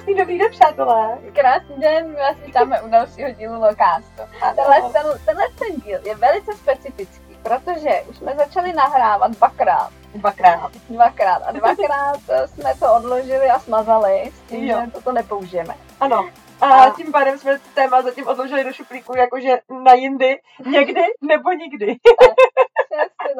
Krásný dobrý den, přátelé. Krásný den, my vás vítáme u dalšího dílu Lokástu. Tenhle, ten, tenhle ten díl je velice specifický, protože už jsme začali nahrávat dvakrát. Dvakrát. Dvakrát. A dvakrát jsme to odložili a smazali s tím, Jo. že toto nepoužijeme. Ano. A A- tím pádem jsme téma zatím odložili do šuplíku, jakože na jindy, někdy nebo nikdy.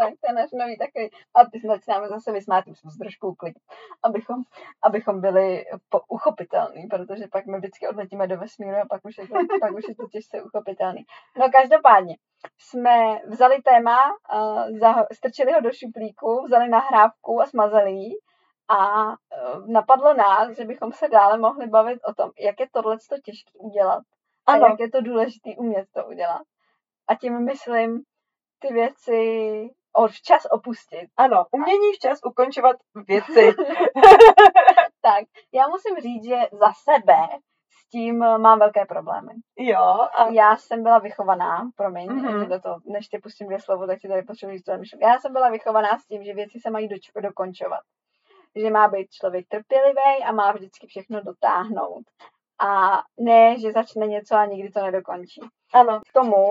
Tak, to je náš nový takový. A ty jsme začínáme zase vysmát, musíme se trošku uklidit, abychom, abychom byli po, uchopitelní, protože pak my vždycky odletíme do vesmíru a pak už je to, pak už je to těžce uchopitelný. No každopádně, jsme vzali téma, uh, strčili ho do šuplíku, vzali nahrávku a smazali ji a uh, napadlo nás, že bychom se dále mohli bavit o tom, jak je tohle těžké udělat a Ano. jak je to důležité umět to udělat. A tím myslím ty věci od včas opustit. Ano, umění včas ukončovat věci. Tak, já musím říct, že za sebe s tím mám velké problémy. jo, a Já jsem byla vychovaná, promiň, Mhm. mm-hmm. do toho, než tě pustím dvě slovo, tak ti tady potřebuji říct. Já jsem byla vychovaná s tím, že věci se mají doč- dokončovat. Že má být člověk trpělivý a má vždycky všechno dotáhnout. A ne, že začne něco a nikdy to nedokončí. ano, K tomu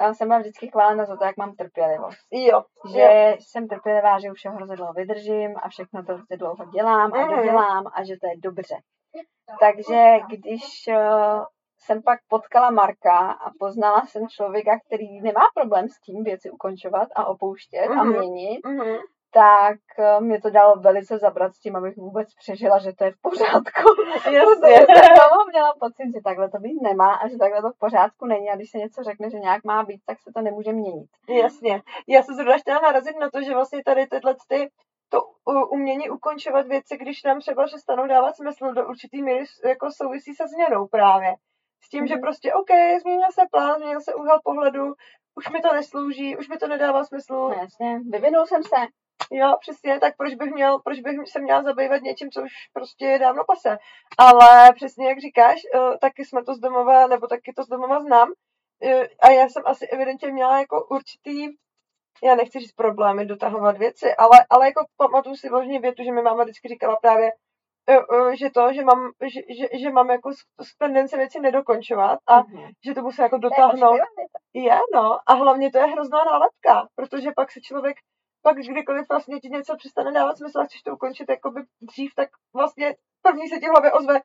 já jsem byla vždycky chválena za to, jak mám trpělivost. jo, že jo. jsem trpělivá, že už všeho hrozně dlouho vydržím a všechno to hrozně dlouho dělám a Mhm. dodělám a že to je dobře. Takže když uh, jsem pak potkala Marka a poznala jsem člověka, který nemá problém s tím věci ukončovat a opouštět a Mhm. měnit, Mhm. Tak uh, mě to dalo velice zabrat s tím, abych vůbec přežila, že to je v pořádku. Jasně. jsem měla pocit, že takhle to být nemá a že takhle to v pořádku není a když se něco řekne, že nějak má být, tak se to nemůže měnit. Jasně. Já jsem zrovna chtěla narazit na to, že vlastně tady tyhle ty to umění ukončovat věci, když nám třeba přestanou dávat smysl do určitý míry jako souvisí se změnou právě. S tím, že Mhm. prostě OK, změnil se plán, změnil se úhel pohledu, už mi to neslouží, už mi to nedává smysl. No jasně, vyvinul jsem se. Jo, přesně, tak proč bych měl, proč bych se měla zabývat něčím, co už prostě je dávno pase. Ale přesně jak říkáš, eh, taky jsme to z domova, nebo taky to z domova znám. Eh, A já jsem asi evidentně měla jako určitý, já nechci říct problémy dotahovat věci, ale, ale jako pamatuju si vlastně větu, že mi máma vždycky říkala právě, eh, že to, že mám, že, že, že mám jako tendence věci nedokončovat a Mhm. že to musím jako je dotáhnout. Je, no. A hlavně to je hrozná nálepka, protože pak se člověk, pak kdykoliv vlastně ti něco přestane dávat smysl a chceš to ukončit jakoby dřív, tak vlastně první se ti v hlavě ozve,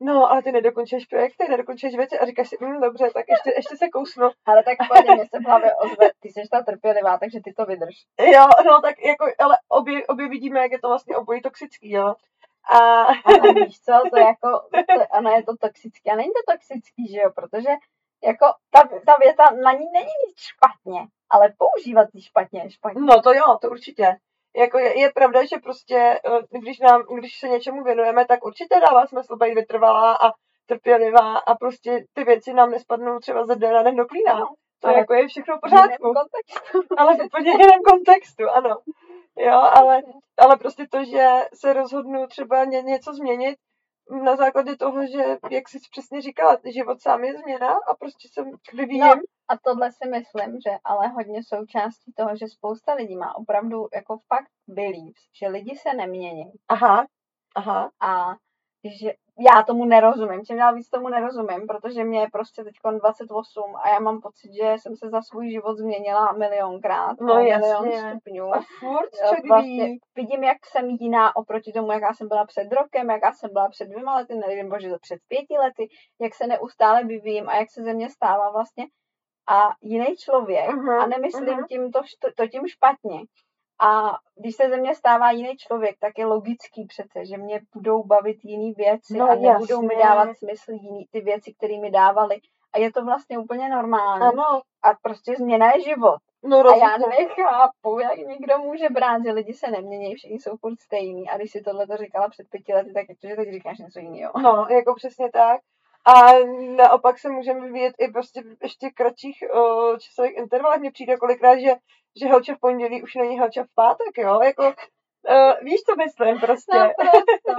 no, ale ty nedokončíš projekty, nedokončíš věci a říkáš si, hm, dobře, tak ještě, ještě se kousnu. Ale tak pojď, mě se v hlavě ozve, ty jsi ta trpělivá, takže ty to vydrž. Jo, no, tak jako, ale obě, obě vidíme, jak je to vlastně obojí toxický, jo. A A víš co, to je jako, to, ano, je to toxický. A není to toxický, že jo, protože jako ta, ta věta na ní není nic špatně, ale používat ji špatně je špatně. No to jo, to určitě. Jako je, je pravda, že prostě, eh, když, nám, když se něčemu věnujeme, tak určitě dává smysl být vytrvalá a trpělivá a prostě ty věci nám nespadnou třeba ze dne na den do klína. To Ale jako je všechno v V pořádku, jiném kontextu. ale v úplně jiném kontextu, ano. Jo, ale, ale prostě to, že se rozhodnu třeba ně, něco změnit na základě toho, že, jak jsi přesně říkala, život sám je změna a prostě se vyvíjím. No. A tohle si myslím, že ale hodně součástí toho, že spousta lidí má opravdu jako fakt beliefs, že lidi se nemění Aha, aha, a že já tomu nerozumím, čím dál víc tomu nerozumím, protože mě je prostě teď 28 a já mám pocit, že jsem se za svůj život změnila milionkrát, No o jasně. milion stupňů. a furt Jo, Vlastně vidím, jak jsem jiná oproti tomu, jaká jsem byla před rokem, jaká jsem byla před dvěma lety, nevím, bože, před pěti lety, jak se neustále vyvíjím a jak se ze mě stává vlastně a jiný člověk. Mhm, A nemyslím mhm. tím to, to tím špatně. A když se ze mě stává jiný člověk, tak je logický přece, že mě budou bavit jiný věci No a nebudou mi jasně. dávat smysl jiný ty věci, které mi dávaly. A je to vlastně úplně normální. Ano, A prostě změna je život. no A já nechápu, jak někdo může brát, že lidi se nemění, všichni jsou furt stejní. A když si tohle to říkala před pěti lety, tak že teď říkáš něco jiného. No, jako přesně tak. A naopak se můžeme vyvíjet i prostě v ještě kratších uh, časových intervalech. Mně přijde kolikrát, že, že helča v pondělí už není helča v pátek, jo? Jako, uh, víš, co myslím prostě. Naprosto,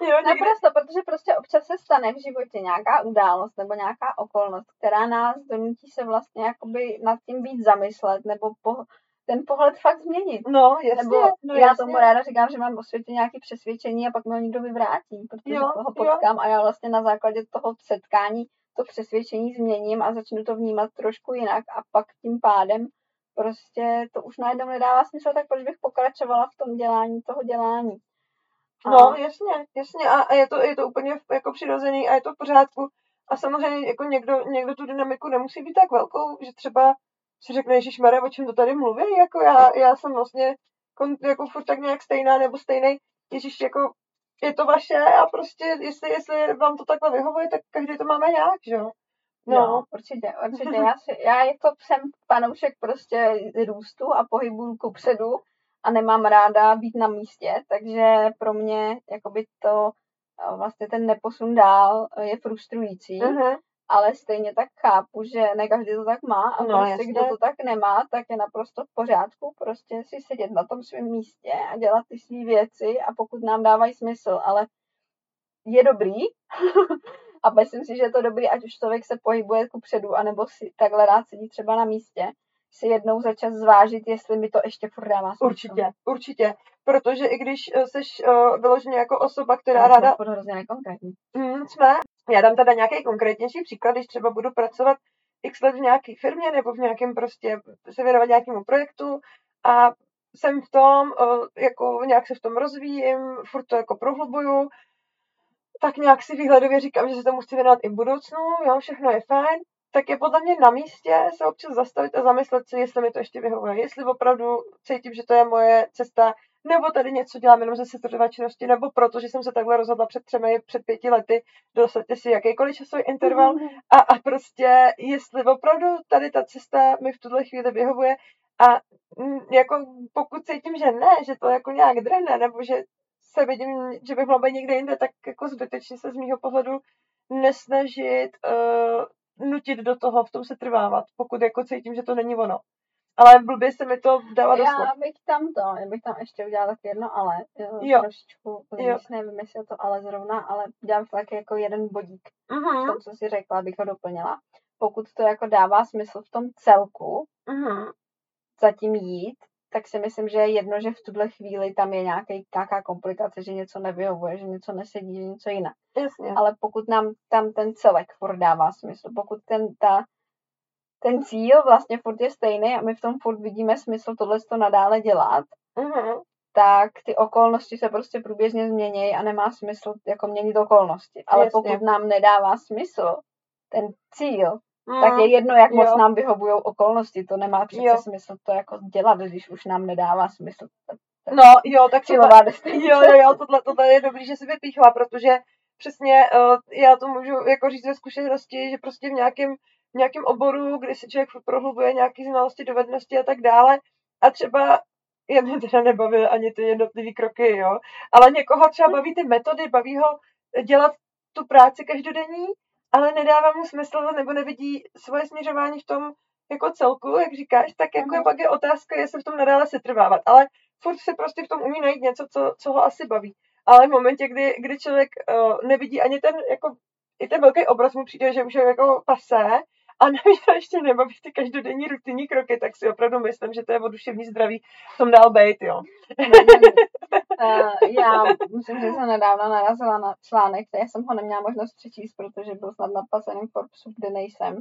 jo, někdy, naprosto, protože prostě občas se stane v životě nějaká událost nebo nějaká okolnost, která nás donutí se vlastně jakoby nad tím být zamyslet nebo po, ten pohled fakt změnit. No, jasně. Nebo no, já jasně. tomu ráda říkám, že mám o světě nějaké přesvědčení a pak mi ho někdo vyvrátí, protože Jo, ho jo. potkám a já vlastně na základě toho setkání to přesvědčení změním a začnu to vnímat trošku jinak a pak tím pádem prostě to už najednou nedává smysl, tak proč bych pokračovala v tom dělání toho dělání. A- No, jasně, jasně. A, a je, to, je to úplně jako přirozený a je to v pořádku. A samozřejmě jako někdo, někdo tu dynamiku nemusí být tak velkou, že třeba si řekne, Ježíš Mare, o čem to tady mluví, jako já, já jsem vlastně jako furt tak nějak stejná nebo stejný. Ježíš, jako je to vaše a prostě jestli, jestli vám to takhle vyhovuje, tak každý to máme nějak, že jo? No, No, určitě, určitě. Já, si, já jako jsem panoušek prostě růstu a pohybu kupředu a nemám ráda být na místě, takže pro mě jakoby to eh, vlastně ten neposun dál eh, je frustrující, uh-huh. ale stejně tak chápu, že ne každý to tak má a No, prostě jasně. kdo to tak nemá, tak je naprosto v pořádku prostě si sedět na tom svém místě a dělat ty své věci a pokud nám dávají smysl, ale je dobrý a myslím si, že je to dobrý, ať už člověk se pohybuje ku předu, anebo si takhle rád sedí třeba na místě, si jednou za čas zvážit, jestli mi to ještě furt dává smysl. určitě, určitě. Protože i když eh, seš uh, vyloženě jako osoba, která Já ráda furt hrozně nekonkrétní. Mm, jsme. Já dám teda nějaký konkrétnější příklad, když třeba budu pracovat x let v nějaké firmě nebo v nějakém prostě se věnovat nějakému projektu a jsem v tom, eh, jako nějak se v tom rozvíjím, furt to jako prohlubuju, tak nějak si výhledově říkám, že se tomu chci věnovat i v budoucnu, jo, všechno je fajn, tak je podle mě na místě se občas zastavit a zamyslet si, jestli mi to ještě vyhovuje, jestli opravdu cítím, že to je moje cesta, nebo tady něco dělám jenom ze setrvačnosti, činnosti, nebo proto, že jsem se takhle rozhodla před třemi, před pěti lety, dosaďte si jakýkoliv časový interval. A, a prostě, jestli opravdu tady ta cesta mi v tuhle chvíli vyhovuje. A mm, jako pokud cítím, že ne, že to jako nějak drhne, nebo že se vidím, že bych mohla být někde jinde, tak jako zbytečně se z mýho pohledu nesnažit uh, nutit do toho, v tom se trvávat, pokud jako cítím, že to není ono. Ale blbě se mi to dává do. Já bych tam to, já bych tam ještě udělala tak jedno ale, jo, Jo. trošičku, Jo. nevím, jestli je to ale zrovna, ale dělám to taky jako jeden bodík v Mhm, tom, co si řekla, abych ho doplnila. Pokud to jako dává smysl v tom celku, mhm, zatím jít, tak si myslím, že je jedno, že v tuhle chvíli tam je nějaký, nějaká komplikace, že něco nevyhovuje, že něco nesedí, že něco jiné. jasně. Ale pokud nám tam ten celek furt dává smysl, pokud ten, ta, ten cíl vlastně furt je stejný a my v tom furt vidíme smysl tohle to nadále dělat, Mhm, tak ty okolnosti se prostě průběžně změní a nemá smysl jako měnit okolnosti. Ale Jasně. pokud nám nedává smysl ten cíl, mm, tak je jedno, jak moc jo. nám vyhovují okolnosti. To nemá přece Jo. smysl to jako dělat, když už nám nedává smysl. No, jo, tak Cílová destinace. jo, jo, jo, tohle, tohle je dobrý, že si vypíchla, protože přesně uh, já to můžu jako říct ze zkušenosti, že prostě v nějakém, v nějakém oboru, kdy se člověk prohlubuje nějaké znalosti, dovednosti a tak dále a třeba já mě teda nebaví ani ty jednotlivé kroky, jo, ale někoho třeba baví ty metody, baví ho dělat tu práci každodenní, ale nedává mu smysl nebo nevidí svoje směřování v tom jako celku, jak říkáš, tak jako Mhm. pak je otázka, jestli v tom nadále se trvávat. Ale furt se prostě v tom umí najít něco, co, co ho asi baví. Ale v momentě, kdy, kdy člověk uh, nevidí ani ten, jako, i ten velký obraz mu přijde, že už je jako pasé, a navíc ještě nebaví ty každodenní rutinní kroky, tak si opravdu myslím, že to je o duševní zdraví v tom dál bejt, jo. Uh, já myslím, že jsem nedávno narazila na článek, který jsem ho neměla možnost přečíst, protože byl snad napasený v Forbesu, kde nejsem.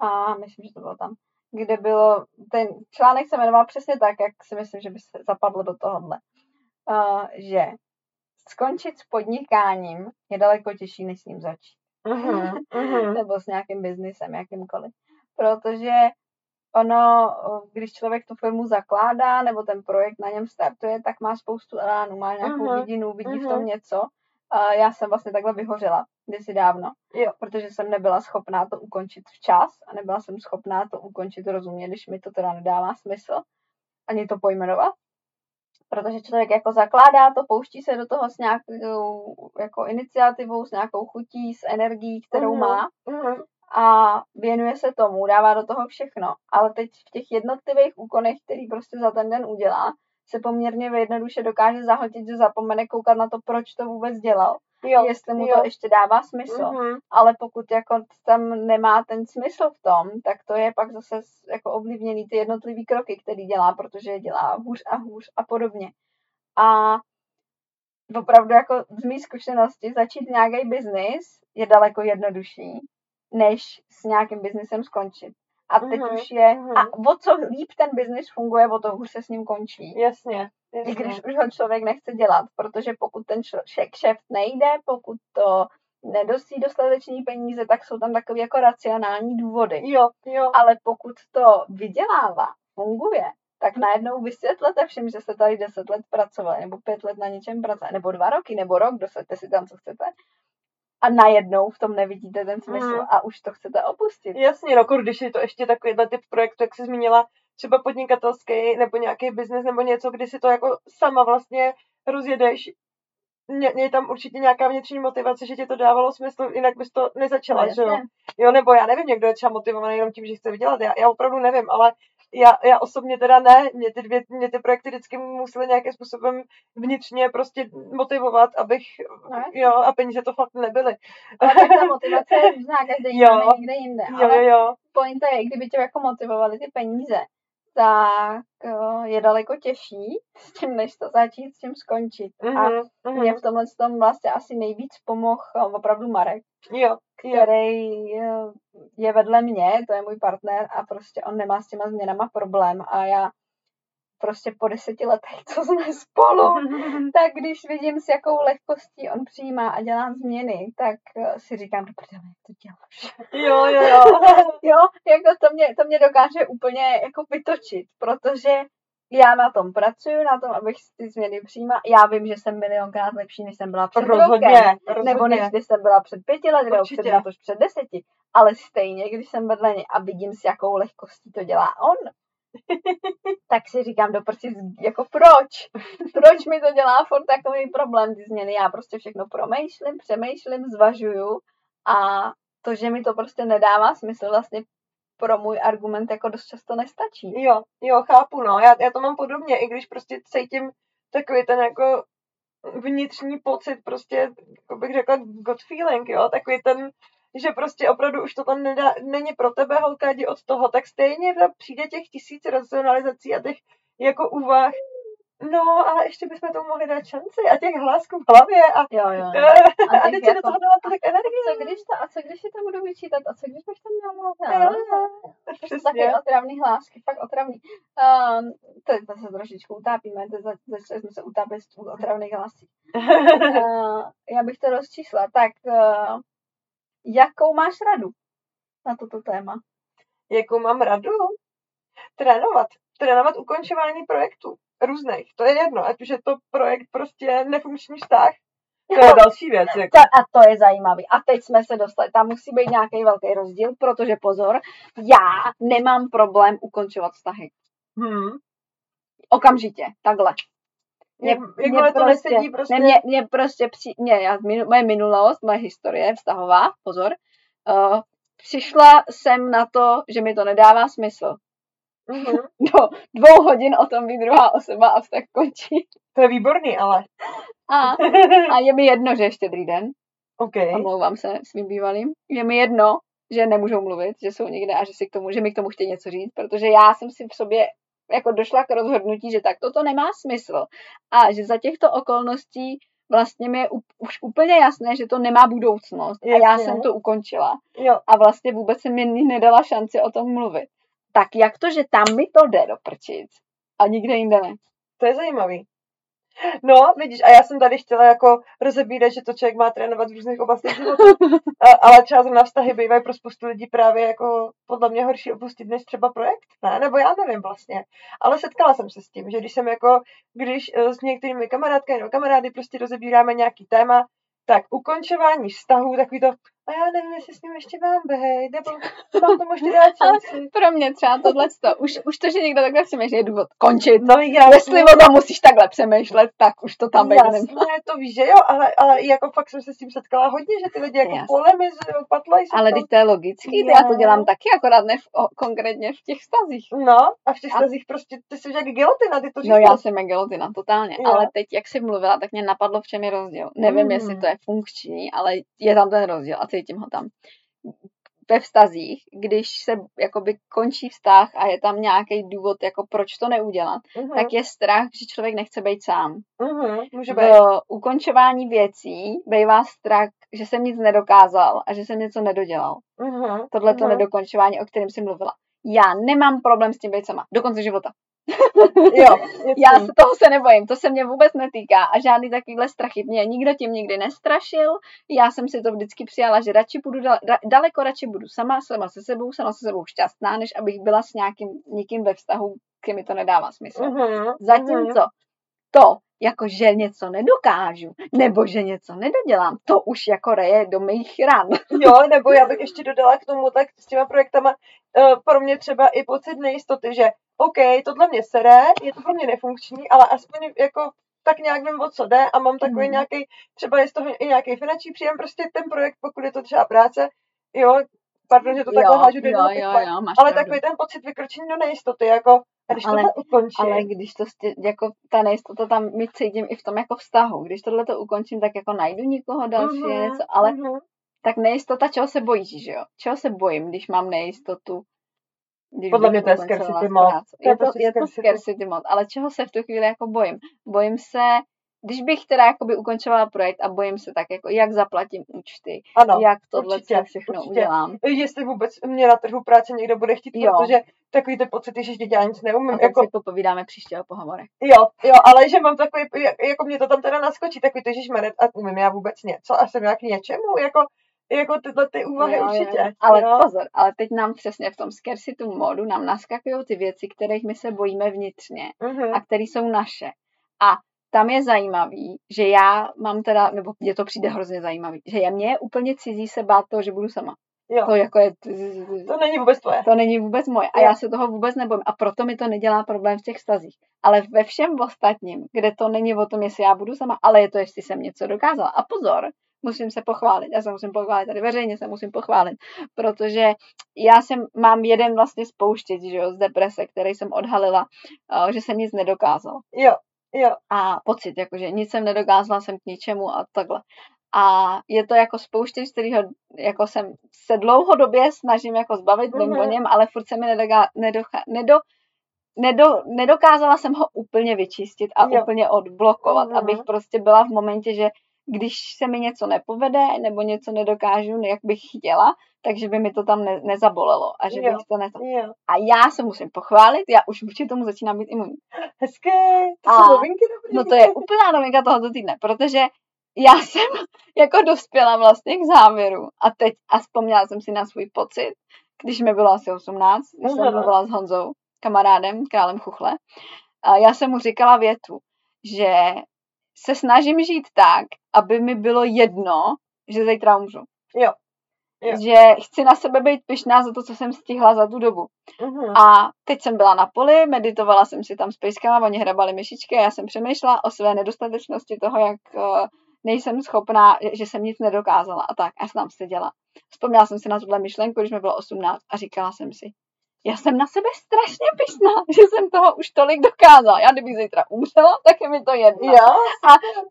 A myslím, že to bylo tam. Kde bylo, ten článek se jmenoval přesně tak, jak si myslím, že by se zapadlo do tohohle. Uh, že skončit s podnikáním je daleko těžší, než s ním začít. Mhm. nebo s nějakým biznisem, jakýmkoliv. Protože ono, když člověk tu firmu zakládá, nebo ten projekt na něm startuje, tak má spoustu elánů, má nějakou Mhm, vidinu, vidí v mhm. tom něco. A já jsem vlastně takhle vyhořela kdysi dávno, Jo. protože jsem nebyla schopná to ukončit včas a nebyla jsem schopná to ukončit rozumně, když mi to teda nedává smysl ani to pojmenovat. Protože člověk jako zakládá to, pouští se do toho s nějakou jako iniciativou, s nějakou chutí, s energií, kterou Mhm. má Mhm. a věnuje se tomu, dává do toho všechno. Ale teď v těch jednotlivých úkonech, který prostě za ten den udělá, se poměrně jednoduše dokáže zahltit, že zapomene koukat na to, proč to vůbec dělal. Jo, jestli mu jo. to ještě dává smysl. Mhm. Ale pokud jako tam nemá ten smysl v tom, tak to je pak zase jako ovlivněný ty jednotlivý kroky, který dělá, protože je dělá hůř a hůř a podobně. A opravdu jako z mý zkušenosti začít nějaký biznis je daleko jednodušší, než s nějakým biznisem skončit. A teď Mhm, už je, mhm. a o co líp ten biznis funguje, o to hůř se s ním končí. Jasně, I jasně. když už ho člověk nechce dělat, protože pokud ten kšeft nejde, pokud to nedostí dostatečný peníze, tak jsou tam takové jako racionální důvody. Jo, jo. Ale pokud to vydělává, funguje, tak najednou vysvětlete všem, že jste tady 10 let pracovali, nebo 5 let na něčem pracovali, nebo dva roky, nebo rok, dosaďte si tam, co chcete. A najednou v tom nevidíte ten smysl Mhm. a už to chcete opustit. Jasně, no, kur, když je to ještě takovýhle typ projektu, jak jsi zmínila, třeba podnikatelský nebo nějaký biznis nebo něco, kdy si to jako sama vlastně rozjedeš, mě, mě je tam určitě nějaká vnitřní motivace, že ti to dávalo smysl, jinak bys to nezačala, No, že jo? Jo, nebo já nevím, někdo je třeba motivovaný jenom tím, že chce vydělat, já, já opravdu nevím, ale já, já osobně teda ne, mě ty, dvě, mě ty projekty vždycky musely nějakým způsobem vnitřně prostě motivovat, abych, No, jasně. jo, a peníze to fakt nebyly. Ale tak ta motivace je různá, každý Jo. někde jinde. Jo, Ale jo, jo. pointa je, kdyby tě jako motivovaly ty peníze, tak eh, je daleko těžší s tím, než to začít, s tím skončit. A Mhm, mhm. mě v tomhle tom vlastně asi nejvíc pomohl eh, opravdu Marek, Jo, jo. který eh, je vedle mě, to je můj partner a prostě on nemá s těma změnama problém a já prostě po deseti letech, co jsme spolu, tak když vidím, s jakou lehkostí on přijímá a dělá změny, tak eh, si říkám, do prdele, jak to děláš. Jo, jo, jo. Jo, jako to mě, to mě dokáže úplně jako vytočit, protože já na tom pracuji, na tom, abych ty změny přijímala. Já vím, že jsem milionkrát lepší, než jsem byla před Rozhodně, rokem, rozhodně. nebo než když jsem byla před pěti lety, nebo před, na to před deseti. Ale stejně, když jsem vedle něj a vidím, s jakou lehkostí to dělá on, tak si říkám do prci, jako proč? Proč mi to dělá furt takový problém, ty změny? Já prostě všechno promýšlím, přemýšlím, zvažuju a to, že mi to prostě nedává smysl, vlastně pro můj argument jako dost často nestačí. Jo, jo, chápu, no. Já, já to mám podobně, i když prostě cítím takový ten jako vnitřní pocit, prostě, jako bych řekla, gut feeling, jo, takový ten, že prostě opravdu už to tam nedá, není pro tebe, holka, jdi od toho, tak stejně tam přijde těch tisíc racionalizací a těch jako úvah, no, ale ještě bychom tomu mohli dát šanci a těch hlásků v hlavě a, Jo, jo. a, jo. A a teď se do jako- toho dala tolik energie. Co když to, a co když si to budu vyčítat? A co když bych tam měla Jo? To Přesně. takové otravný hlásky, fakt otravný. Um, to, to se trošičku utápíme, to za- začali jsme se utápět z otravných hlásí. Uh, já bych to rozčísla. Tak, uh, jakou máš radu na toto téma? jakou mám radu? Trénovat. Trénovat ukončování projektů. Různých. To je jedno. Ať už je to projekt prostě nefunkční vztah. To je další věc. Jako. To, a to je zajímavý. A teď jsme se dostali. Tam musí být nějaký velký rozdíl, protože pozor, já nemám problém ukončovat vztahy. Hmm. Okamžitě, takhle. Mě, Jak- jakmile to nesedí prostě- Ne, mě, mě prostě při, mě, já, moje minulost, moje historie vztahová, pozor, uh, přišla jsem na to, že mi to nedává smysl. Mhm. Do dvou hodin o tom ví druhá osoba a vztah končí. To je výborný, ale. A, a je mi jedno, že je štědrý den, OK. omlouvám se svým bývalým, je mi jedno, že nemůžou mluvit, že jsou někde a že, si k tomu, že mi k tomu chtějí něco říct, protože já jsem si v sobě jako došla k rozhodnutí, že tak toto nemá smysl a že za těchto okolností vlastně mi je už úplně jasné, že to nemá budoucnost a já Jasně. jsem to ukončila Jo. a vlastně vůbec jsem mi nedala šanci o tom mluvit. Tak jak to, že tam mi to jde do prčic a nikde jinde ne? To je zajímavý. No, vidíš, a já jsem tady chtěla jako rozebírat, že to člověk má trénovat v různých oblastech života. A, ale třeba zrovna vztahy bývají pro spoustu lidí právě jako podle mě horší opustit než třeba projekt, ne? Nebo já nevím vlastně. Ale setkala jsem se s tím, že když jsem jako, když eh, s některými kamarádkami nebo kamarády prostě rozebíráme nějaký téma, tak ukončování vztahů, takový to, a já nevím, jestli s ním ještě mám být, nebo mám tomu ještě dát šanci. Pro mě třeba tohle, už, už to, že někdo takhle přemýšlí, je důvod končit. No jasně. Jestli o tom musíš takhle přemýšlet, tak už to tam být Jasné, nemá. to víš, že jo, ale, ale jako fakt jsem se s tím setkala hodně, že ty lidi jako Jasně. polemizují, patlají se Ale teď to je logický, to já to dělám taky, akorát ne v, o, konkrétně v těch stazích. No, a v těch A- stazích prostě, ty jsi jak gilotina, ty to No říkáš. já jsem gelotina, totálně. Jo. Ale teď, jak jsi mluvila, tak mě napadlo, v čem je rozdíl. Nevím, Mhm. jestli to je funkční, ale je tam ten rozdíl a cítím ho tam. Ve vztazích, když se jakoby končí vztah a je tam nějaký důvod, jako proč to neudělat, Mhm, tak je strach, že člověk nechce být sám. mhm, může být. V ukončování věcí bývá strach, že jsem nic nedokázal a že jsem něco nedodělal. Mhm, Tohle to mhm. nedokončování, o kterém jsem mluvila. Já nemám problém s tím být sama. Do konce života. Jo, Já se toho se nebojím, to se mě vůbec netýká a žádný takovýhle strachy mě nikdo tím nikdy nestrašil. Já jsem si to vždycky přijala, že radši budu dal, da, daleko radši budu sama, sama se sebou, sama se sebou šťastná, než abych byla s nějakým někým ve vztahu, kde mi to nedává smysl. Mhm. Zatímco to, jako že něco nedokážu, nebo že něco nedodělám, to už jako reje do mých ran. Jo, nebo já bych ještě dodala k tomu, tak s těma projektama, uh, pro mě třeba i pocit nejistoty, že OK, tohle mě sere, je to pro mě nefunkční, ale aspoň jako tak nějak vím, o co jde a mám takový Mhm. nějaký, třeba je z toho i nějaký finanční příjem, prostě ten projekt, pokud je to třeba práce, jo, pardon, že to takhle hážu do jo, jednoho jo, jo, ale pravdu. takový ten pocit vykročení do nejistoty, jako, a když Ale- tohle ukončím, Ale když to stě, jako ta nejistota tam mi cítím i v tom jako vztahu. Když tohle to ukončím, tak jako najdu někoho dalšího Mhm, něco, ale mhm. tak nejistota, čeho se bojíš, že jo? Čeho se bojím, když mám nejistotu? Když Podle mě to je scarcity mod. To je to, prostě je to scarcity mod, ale čeho se v tu chvíli jako bojím? Bojím se, když bych teda jakoby ukončovala projekt a bojím se tak jako, jak zaplatím účty, ano, jak tohle určitě, všechno určitě. udělám. jestli vůbec mě na trhu práce někdo bude chtít, Jo. protože takový ty pocity, že já nic A neumím, tak jako, si popovídáme příště o pohovorech. jo, jo, ale že mám takový, jak- jako mě to tam teda naskočí, takový to, Maret, a umím já vůbec něco a jsem jak něčemu, jako, jako tyhle ty úvahy Jo, určitě. jo. Ale jo. pozor, ale teď nám přesně v tom scarcity modu nám naskakují ty věci, kterých my se bojíme vnitřně Mhm. a které jsou naše. A tam je zajímavý, že já mám teda, nebo mně to přijde hrozně zajímavý, že je mně je úplně cizí se bát toho, že budu sama. Jo, To jako je, to není vůbec tvoje. to není vůbec moje. A Jo. já se toho vůbec nebojím. A proto mi to nedělá problém v těch stazích. Ale ve všem ostatním, kde to není o tom, jestli já budu sama, ale je to, jestli jsem něco dokázala. A pozor, musím se pochválit. Já se musím pochválit tady veřejně, se musím pochválit. Protože já jsem, mám jeden vlastně spouštěč, že jo, z deprese, který jsem odhalila, eh, že jsem nic nedokázala. Jo, jo, A pocit, jakože nic jsem nedokázala, jsem k ničemu a takhle. A je to jako spouštěč, kterýho jako jsem se dlouhodobě snažím jako zbavit, vím Mhm. o něm, ale furt se mi nedoká, nedocha, nedo, nedo, nedokázala jsem ho úplně vyčistit a Jo. úplně odblokovat, Mhm. abych prostě byla v momentě, že když se mi něco nepovede nebo něco nedokážu, jak bych chtěla, takže by mi to tam ne, nezabolelo a že Jo. bych to ne... jo. A já se musím pochválit, já už vůči tomu začínám být imunní. Hezké, to A- jsou novinky dobrý. No to je úplná novinka tohoto týdne, protože já jsem jako dospěla vlastně k závěru a teď a vzpomněla jsem si na svůj pocit, když mi bylo asi 18, když jsem mluvila s Honzou, kamarádem, králem Chuchle. A já jsem mu říkala větu, že se snažím žít tak, aby mi bylo jedno, že zítra umřu. Jo. Jo. Že chci na sebe být pyšná za to, co jsem stihla za tu dobu. Mhm. A teď jsem byla na poli, meditovala jsem si tam s pejskama, oni hrabali myšičky a já jsem přemýšlela o své nedostatečnosti toho, jak uh, nejsem schopná, že jsem nic nedokázala a tak. A já jsem tam seděla. Vzpomněla jsem si na tuhle myšlenku, když mi bylo 18 a říkala jsem si, já jsem na sebe strašně pyšná, že jsem toho už tolik dokázala. Já kdybych zítra umřela, tak je mi to jedno. Jo,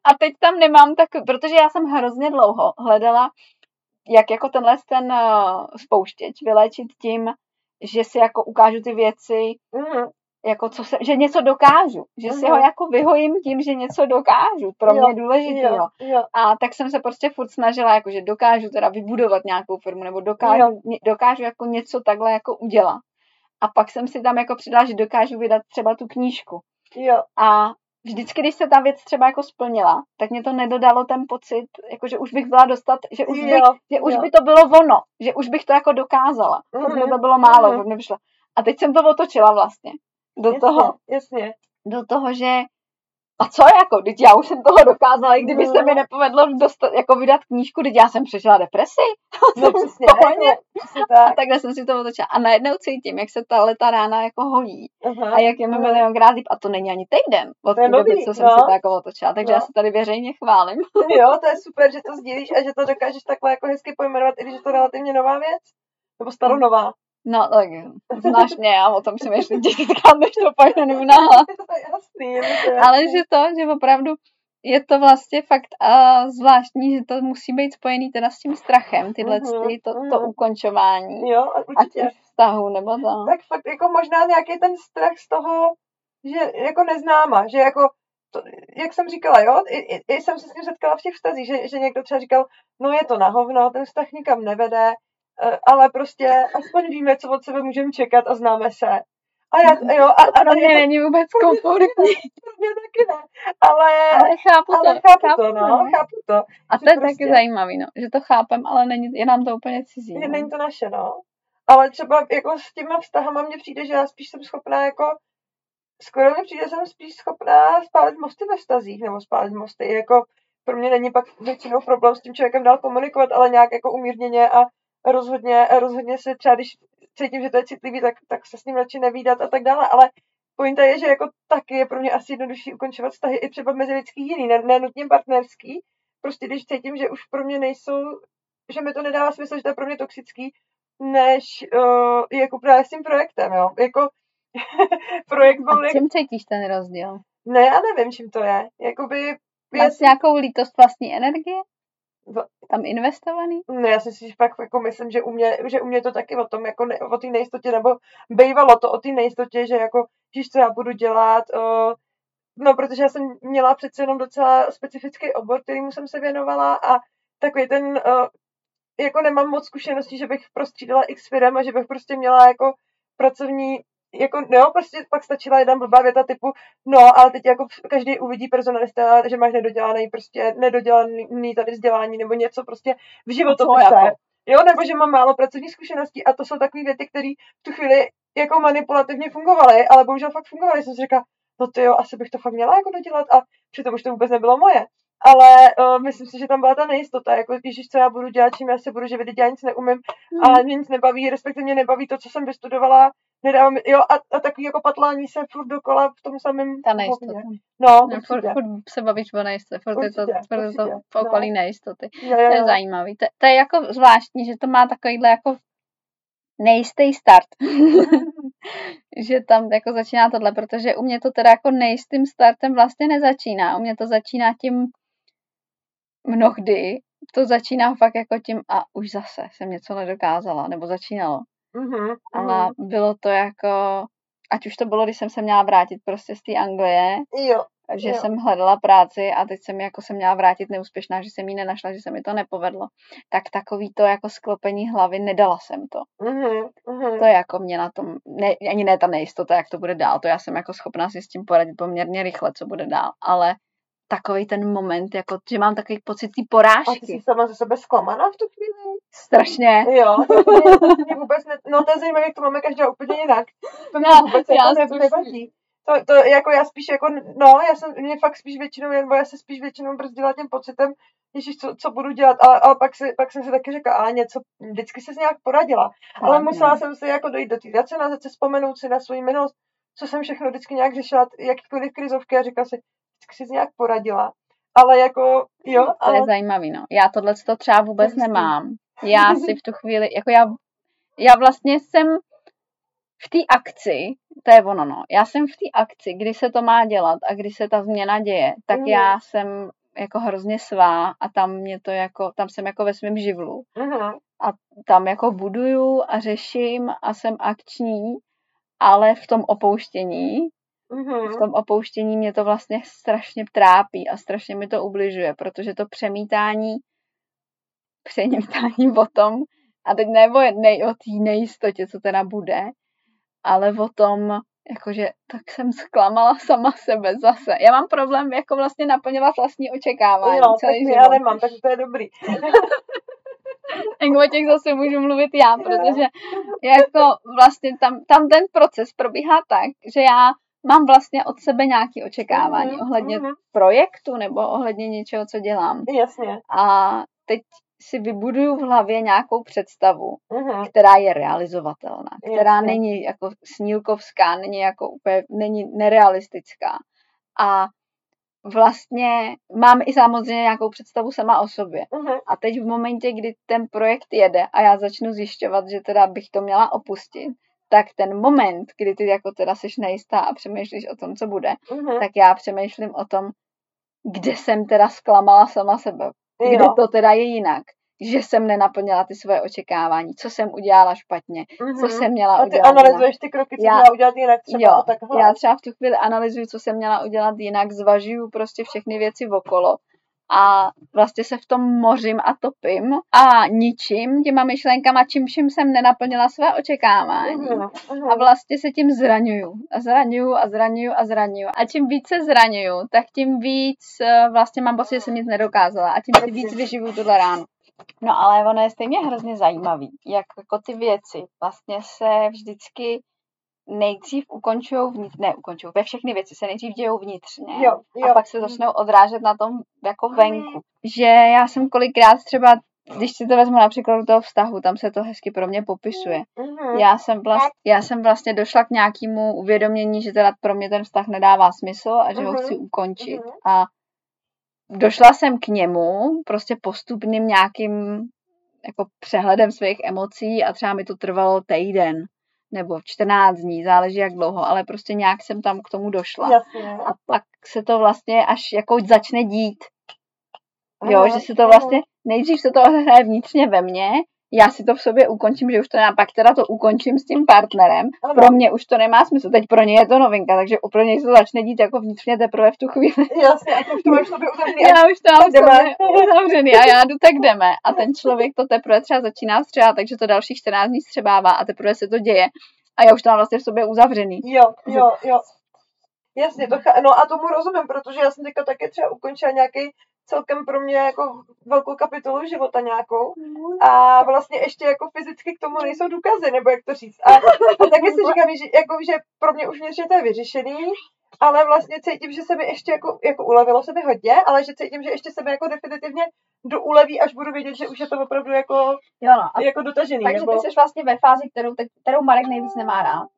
A teď tam nemám takový, protože já jsem hrozně dlouho hledala, jak jako tenhle ten uh, spouštěč vyléčit tím, že si jako ukážu ty věci, mhm. jako co se, že něco dokážu, že si Mhm. ho jako vyhojím tím, že něco dokážu, pro mě Jo, je důležitý, jo, jo. A tak jsem se prostě furt snažila, jako že dokážu teda vybudovat nějakou firmu, nebo dokážu, Jo. dokážu jako něco takhle jako udělat. A pak jsem si tam jako přidala, že dokážu vydat třeba tu knížku. Jo, A vždycky, když se ta věc třeba jako splnila, tak mě to nedodalo ten pocit, jako že už bych byla dostat, že už, bych, Jo, že už jo. by to bylo ono, že už bych to jako dokázala. Furt mi Mhm, to bylo málo, mhm. furt mi přišlo. A teď jsem to otočila vlastně. Do jasně, toho, jasně. do toho, že a co jako, teď já už jsem toho dokázala, i kdyby se mi No. nepovedlo dostat, jako vydat knížku, teď já jsem přešla depresi. No přesně, jako, přesně A tak. takhle jsem si to otočila. A najednou cítím, jak se ta leta rána jako hojí. Aha, A jak je mi milionkrát líp. A to není ani týden od té doby, co jsem no. si to jako otočila. Takže No. já se tady veřejně chválím. Jo, to je super, že to sdílíš a že to dokážeš takhle jako hezky pojmenovat, i když je to relativně nová věc. Nebo staronová. No, tak znáš mě, já o tom přemýšlím tisíckrát, než to pojmenu nahlas. jasný, jasný. Ale že to, že opravdu je to vlastně fakt a zvláštní, že to musí být spojený teda s tím strachem, tyhle Mhm, ty, to, to mhm. ukončování. Jo, a Ať už vztahu, nebo to. Tak fakt jako možná nějaký ten strach z toho, že jako neznáma, že jako to, jak jsem říkala, jo, i, i, i jsem se s tím setkala v těch vztazích, že, že někdo třeba říkal, no je to na hovno, ten vztah nikam nevede, ale prostě aspoň víme, co od sebe můžeme čekat a známe se. A já, jo, a, a, a mě je to, není vůbec komfortní, mě taky ne, ale, ale chápu to. ale chápu to, no, chápu to. A to je prostě- taky zajímavý, no, že to chápem, ale není, je nám to úplně cizí. že No. není to naše, no. Ale třeba jako s těma vztahama mně přijde, že já spíš jsem schopná jako skoro mi přijde, že jsem spíš schopná spálit mosty ve vztazích, nebo spálit mosty, jako pro mě není pak většinou problém s tím člověkem dál komunikovat, ale nějak jako umírněně a rozhodně, rozhodně si třeba, když cítím, že to je citlivý, tak, tak se s ním radši nevídat a tak dále, ale pointa je, že jako taky je pro mě asi jednodušší ukončovat vztahy i třeba mezilidský jiný, ne, ne nutně partnerský, prostě když cítím, že už pro mě nejsou, že mi to nedává smysl, že to je pro mě toxický, než uh, jako právě s tím projektem, jo. Jako projekt byl, A jak, čím cítíš ten rozdíl? ne, já nevím, čím to je. Jakoby, Máš nějakou lítost vlastní energie? Tam investovaný? ne, já si si pak jako myslím, že u, mě, že u mě to taky o tom, jako ne, o té nejistotě, nebo bejvalo to o té nejistotě, že jako, víš, co já budu dělat, uh, no, protože já jsem měla přece jenom docela specifický obor, kterýmu jsem se věnovala a takový ten, uh, jako nemám moc zkušeností, že bych prostřídala x firm a že bych prostě měla jako pracovní, jako, no, prostě pak stačila jedna blbá věta typu, no, ale teď jako každý uvidí personalista, že máš nedodělaný, prostě nedodělaný tady vzdělání nebo něco prostě v životopise. jako? Jo, nebo že mám málo pracovních zkušeností a to jsou takové věty, které v tu chvíli jako manipulativně fungovaly, ale bohužel fakt fungovaly. Jsem si říkala, no ty jo, asi bych to fakt měla jako dodělat a přitom už to vůbec nebylo moje. Ale uh, myslím si, že tam byla ta nejistota, jako ježiš, co já budu dělat, čím já se budu živit, já nic neumím a mě nic nebaví, respektive mě nebaví to, co jsem vystudovala, nedává mi, jo, a, a takový jako patlání se furt dokola v tom samém Ta hovně. nejistota. No, No, furt, určitě. furt se bavíš o nejistotě, furt je to, Určitě, furt je to určitě, v okolí no. nejistoty. Jo, To jo, je jo. zajímavý. To, to je jako zvláštní, že to má takovýhle jako nejistý start. že tam jako začíná tohle, protože u mě to teda jako nejistým startem vlastně nezačíná. U mě to začíná tím mnohdy, to začíná fakt jako tím a už zase jsem něco nedokázala, nebo začínalo. Mhm, Ale mhm. bylo to jako, ať už to bylo, když jsem se měla vrátit prostě z té Anglie, Jo, že Jo. jsem hledala práci a teď jsem jako se měla vrátit neúspěšná, že jsem ji nenašla, že se mi to nepovedlo, tak takový to jako sklopení hlavy, nedala jsem to. mhm, mhm. To je jako mě na tom, ne, ani ne ta nejistota, jak to bude dál, to já jsem jako schopná si s tím poradit poměrně rychle, co bude dál, ale takový ten moment, jako, že mám takový pocit té A ty porážky. jsi sama ze sebe zklamaná v tu chvíli? Strašně. Jo, to mě, to mě vůbec ne, no to je zajímavé, jak to máme každá úplně jinak. To mě Já- vůbec já jako ne, nevadí. To, to, jako já spíš jako, no, já jsem, mě fakt spíš většinou, nebo já se spíš většinou brzdila tím pocitem, ježiš, co, co budu dělat, ale, ale pak, si, pak jsem si taky řekla, ale něco, vždycky se nějak poradila. Ale Tak, musela no. jsem si jako dojít do té racionalizace, vzpomenout si na svou minulost, co jsem všechno vždycky nějak řešila, jakýkoliv krizovky a říkala si, si nějak poradila. Ale jako, jo, To ale je zajímavý, no. Já tohle to třeba vůbec hustý. nemám. Já si v tu chvíli, jako já, já vlastně jsem v té akci, to je ono, no. Já jsem v té akci, kdy se to má dělat a kdy se ta změna děje, tak Mhm. já jsem jako hrozně svá a tam mě to jako, tam jsem jako ve svém živlu. mhm, Tam jako buduju a řeším a jsem akční, ale v tom opouštění, mhm. v tom opouštění mě to vlastně strašně trápí a strašně mi to ubližuje, protože to přemítání, přemítání o tom, a teď ne o, ne, o té nejistotě, co teda bude, ale o tom, jakože tak jsem zklamala sama sebe zase. Já mám problém jako vlastně naplňovat vlastní očekávání Jo, tak celý já život. nemám, tak to je dobrý. O těch zase můžu mluvit já, protože jako vlastně tam, tam ten proces probíhá tak, že já mám vlastně od sebe nějaké očekávání Mhm, ohledně mhm. projektu nebo ohledně něčeho, co dělám. Jasně. A teď si vybuduju v hlavě nějakou představu, Mhm. která je realizovatelná, která Jasně. není jako snílkovská, není jako úplně, není nerealistická. A vlastně mám i samozřejmě nějakou představu sama o sobě. Mhm. A teď v momentě, kdy ten projekt jede a já začnu zjišťovat, že teda bych to měla opustit, tak ten moment, kdy ty jako teda seš nejistá a přemýšlíš o tom, co bude, Mhm. tak já přemýšlím o tom, kde jsem teda zklamala sama sebe. Kde Jo. to teda je jinak. Že jsem nenaplnila ty svoje očekávání, co jsem udělala špatně, co Mhm. jsem měla A ty udělat jinak. analyzuješ ty kroky, co Já- měla udělat jinak třeba Jo, takhle. Já třeba v tu chvíli analyzuju, co jsem měla udělat jinak, zvažuju prostě všechny věci okolo a vlastně se v tom mořím a topím a ničím těma myšlenkama, čím vším jsem nenaplnila své očekávání. Mhm. Mhm. A vlastně se tím zraňuju. A zraňuju a zraňuju a zraňuju. A čím víc se zraňuju, tak tím víc eh, vlastně mám pocit, že jsem nic nedokázala. A tím si víc vyživu tuhle ránu. No ale ono je stejně hrozně zajímavý, jak jako ty věci vlastně se vždycky nejdřív ukončují vnitř, ne ukončují, ve všechny věci se nejdřív dějou vnitřně Jo, jo. a pak se začnou odrážet na tom jako venku. Že já jsem kolikrát třeba, když si to vezmu například do toho vztahu, tam se to hezky pro mě popisuje. Mhm. Já jsem, vlast, já jsem vlastně došla k nějakému uvědomění, že teda pro mě ten vztah nedává smysl a že ho Mhm. chci ukončit. Mhm. A došla jsem k němu prostě postupným nějakým jako přehledem svých emocí a třeba mi to trvalo týden nebo 14 dní, záleží jak dlouho, ale prostě nějak jsem tam k tomu došla. Jasně. A pak se to vlastně až jako začne dít. Jo, Aha, že se to vlastně, nejdřív se to hraje vnitřně ve mně, já si to v sobě ukončím, že už to nemá, pak teda to ukončím s tím partnerem. Ano. Pro mě už to nemá smysl, teď pro ně je to novinka, takže pro něj se to začne dít jako vnitřně teprve v tu chvíli. Jasně, a už to máš sobě uzavřený. Já už to mám sobě uzavřený a já jdu, tak jdeme. A ten člověk to teprve třeba začíná střebát, takže to dalších 14 dní střebává a teprve se to děje. A já už to mám vlastně v sobě uzavřený. Jo, jo, jo. Jasně, to cha- no a tomu rozumím, protože já jsem teďka taky třeba ukončila nějaký celkem pro mě jako velkou kapitolu života nějakou a vlastně ještě jako fyzicky k tomu nejsou důkazy, nebo jak to říct. A, a taky si říkám, že, jako, že pro mě už vnitřně to je vyřešený, ale vlastně cítím, že se mi ještě jako, jako ulevilo se mi hodně, ale že cítím, že ještě se mi jako definitivně do uleví, až budu vědět, že už je to opravdu jako, Jo, no. A jako dotažený. takže nebo... ty jsi vlastně ve fázi, kterou, kterou Marek nejvíc nemá rád.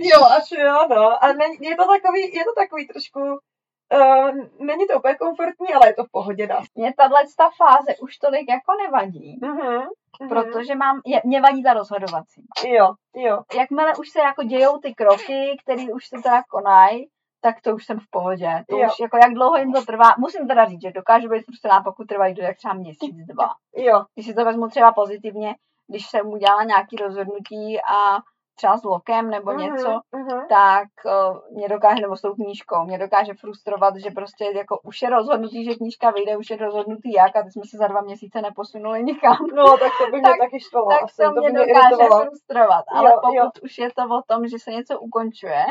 Jo, asi jo, no. A ne, je to takový, je to takový trošku, uh, není to úplně komfortní, ale je to v pohodě, dá. Mě tahle ta fáze už tolik jako nevadí, Mhm. mhm. protože mám, je, mě vadí ta rozhodovací. Jo, jo. Jakmile už se jako dějou ty kroky, které už se teda konají, tak to už jsem v pohodě. To Jo. už jako jak dlouho jim to trvá, musím teda říct, že dokážu být frustrovaná, pokud trvají do jak třeba měsíc, dva. Jo, Když si to vezmu třeba pozitivně, když jsem udělala nějaké rozhodnutí a třeba s lokem nebo Mhm, něco, mhm. tak uh, mě dokáže, nebo s tou knížkou, mě dokáže frustrovat, že prostě jako už je rozhodnutý, že knížka vyjde, už je rozhodnutý jak a ty jsme se za dva měsíce neposunuli nikam. No, tak to by mě Tak- taky štvalo. tak asi, to to mě mě dokáže iritovalo. frustrovat. Ale Jo, pokud jo. už je to o tom, že se něco ukončuje,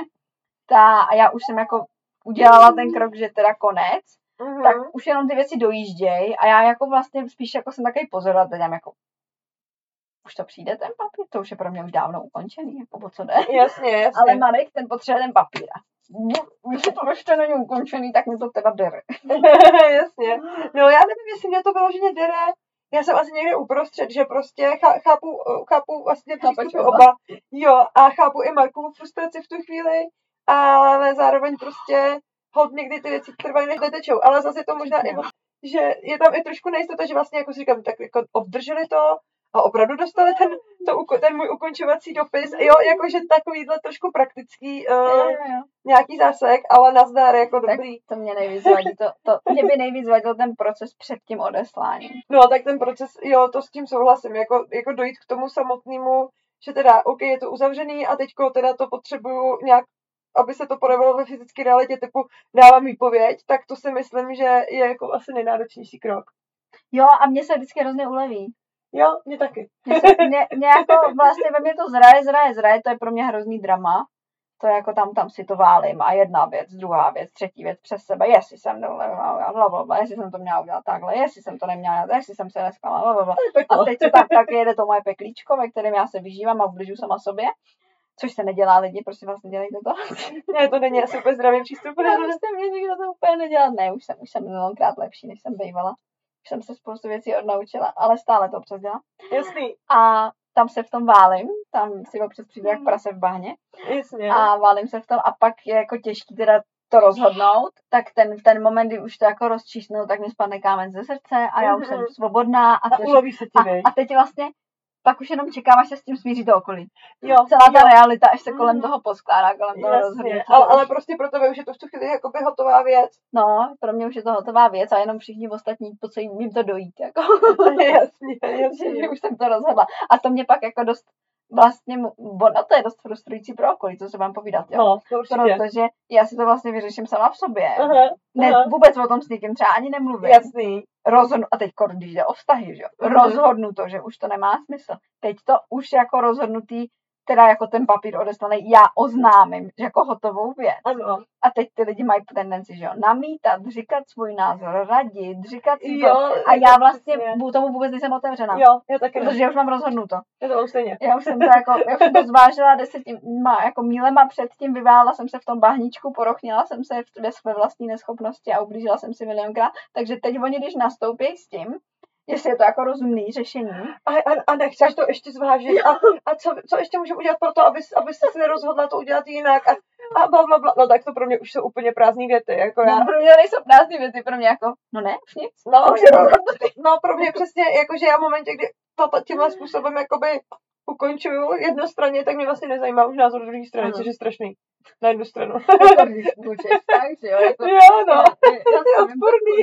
ta, a já už jsem jako udělala ten krok, že teda konec, Mhm. tak už jenom ty věci dojíždějí a já jako vlastně spíš jako jsem takový pozorovatel, dělám jako už to přijde ten papír, to už je pro mě už dávno ukončený, jako o co jde. Jasně, jasně. Ale Marek, ten potřebuje ten papír. Když to ještě není ukončený, tak mi to teda dere. jasně. No já nevím, jestli mě to vyloženě dere. Já jsem asi někde uprostřed, že prostě chá- chápu, chápu vlastně přístupy oba. Jo, a chápu i Markovu frustraci v tu chvíli, ale zároveň prostě hod někdy ty věci trvají, než netečou. Ale zase je to možná i, že je tam i trošku nejistota, že vlastně, jako si říkám, tak jako obdrželi to a opravdu dostali ten, to, ten můj ukončovací dopis. Jo, jakože takovýhle trošku praktický uh, nějaký zásek, ale nazdar, jako Tak dobrý. to mě nejvíc vadí. To, to, mě by nejvíc vadil ten proces před tím odesláním. No, tak ten proces, jo, to s tím souhlasím, jako, jako dojít k tomu samotnému, že teda, OK, je to uzavřený a teďko teda to potřebuju nějak, aby se to projevilo ve fyzické realitě, typu dávám výpověď, tak to si myslím, že je jako asi nejnáročnější krok. Jo, a mně se vždycky hrozně uleví. Jo, mě taky. Mě, se, mě, mě jako vlastně ve mně to zraje, zraje, zraje, to je pro mě hrozný drama. To je jako tam, tam si to válím a jedna věc, druhá věc, třetí věc přes sebe, jestli jsem to bla, bla, bla, jestli jsem to měla udělat takhle, jestli jsem to neměla dělat, jestli jsem se neskala, bla, bla, bla. A teď se tak, tak jede to moje peklíčko, ve kterém já se vyžívám a ubližu sama sobě. Což se nedělá lidi, prosím vás, nedělejte to. Ne, to není asi úplně zdravý přístup. Já byste mě nikdo to úplně nedělat. Ne, už jsem, už jsem mnohokrát lepší, než jsem bývala. Jsem se spoustu věcí odnaučila, ale stále to občas dělám. Jasný, A tam se v tom válím, tam si občas přijdu jak prase v bahně jasně. a válím se v tom a pak je jako těžký teda to rozhodnout, tak ten, v ten moment, kdy už to jako rozčísnu, tak mi spadne kámen ze srdce a já už jsem Mhm. svobodná a, A ti, a, a teď vlastně pak už jenom čekám, až se s tím smíří to okolí. Jo, Celá ta jo. realita, až se kolem Mhm. toho poskládá, kolem toho rozhodnutí. Ale, ale prostě pro tebe už je to v tu chvíli jakoby hotová věc. No, pro mě už je to hotová věc a jenom všichni ostatní, po co jim to dojít. Jako. jasně, že jasně. už jsem to rozhodla. A to mě pak jako dost vlastně, ono to je dost frustrující pro okolí, co se vám povídat, jo. No, to určitě. Protože já si to vlastně vyřeším sama v sobě. Aha, Ne, aha. vůbec o tom s nikým třeba ani nemluvím. Jasný. Rozhodnu, a teď když jde o vztahy, že jo, Mhm. rozhodnu to, že už to nemá smysl. Teď to už jako rozhodnutý, teda jako ten papír odeslaný, já oznámím jako hotovou věc. Ano. A teď ty lidi mají tendenci, že jo, namítat, říkat svůj názor, radit, říkat si to. Jo, A já vlastně přesně. tomu vůbec nejsem otevřená. Jo, já taky. Protože já už mám rozhodnuto. Já to mám stejně. Já už jsem to jako, já jsem to zvážila desetima, jako mílema předtím, vyvála jsem se v tom bahničku, porochnila jsem se v ve své vlastní neschopnosti a ublížila jsem si milionkrát. Takže teď oni, když nastoupí s tím, jestli je to jako rozumný řešení, A, a, a nechceš to ještě zvážit? A, a co, co ještě můžu udělat pro to, aby, aby se nerozhodla to udělat jinak? A, a bla, bla, bla. No tak to pro mě už jsou úplně prázdné věty. Jako já. no, pro mě nejsou prázdné věci, pro mě jako, no ne, už nic. No, rozhodnutý. no, pro mě přesně, jakože já v momentě, kdy to tímhle způsobem jakoby ukončuju jednostranně, tak mě vlastně nezajímá už názor druhé strany, Ano. což je strašný. Na jednu stranu. Jako můžeš, tak, že jo, jako, jo, no. já, já je jsem odporný.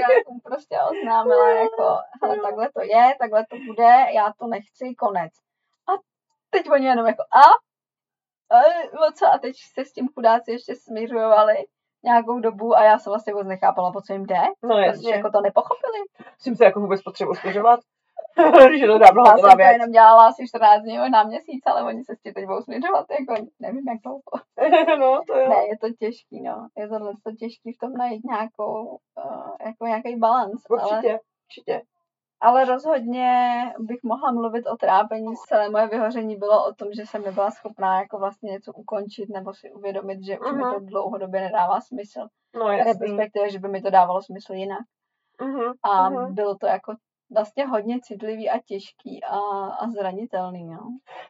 prostě oznámila, jako, hele, takhle to je, takhle to bude, já to nechci, konec. A teď oni jenom jako, a? a co? A teď se s tím chudáci ještě směřovali nějakou dobu a já jsem vlastně vůbec nechápala, po co jim jde. No Protože jasně. jako to nepochopili. S tím se jako vůbec potřebuji směřovat. Je to dávno Já hotová jsem to jenom dělala asi 14 dní na měsíc, ale oni se s tím teď budou směřovat, jako nevím jak dlouho. no, to jo. Ne, je to těžký, no. Je tohle to těžký v tom najít nějakou, uh, jako nějaký balans. Ale, Určitě, určitě. ale rozhodně bych mohla mluvit o trápení. Celé moje vyhoření bylo o tom, že jsem nebyla schopná jako vlastně něco ukončit nebo si uvědomit, že už mi to Mhm. dlouhodobě nedává smysl. No jasný. Respektive, že by mi to dávalo smysl jinak. Mhm, A mhm. bylo to jako vlastně hodně citlivý a těžký a, a zranitelný, no.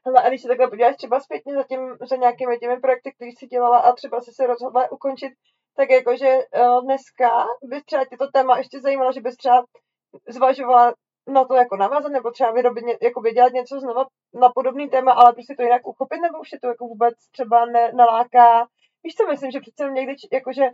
Hele, a když se takhle podíváš třeba zpětně za, tím, za nějakými těmi projekty, které jsi dělala a třeba jsi se rozhodla ukončit, tak jakože uh, dneska by třeba tě to téma ještě zajímalo, že bys třeba zvažovala na to jako navázat, nebo třeba vyrobit, ně, jakoby dělat něco znova na podobný téma, ale prostě to jinak uchopit, nebo už je to jako vůbec třeba ne, naláká. Víš co, myslím, že přece někdy, jakože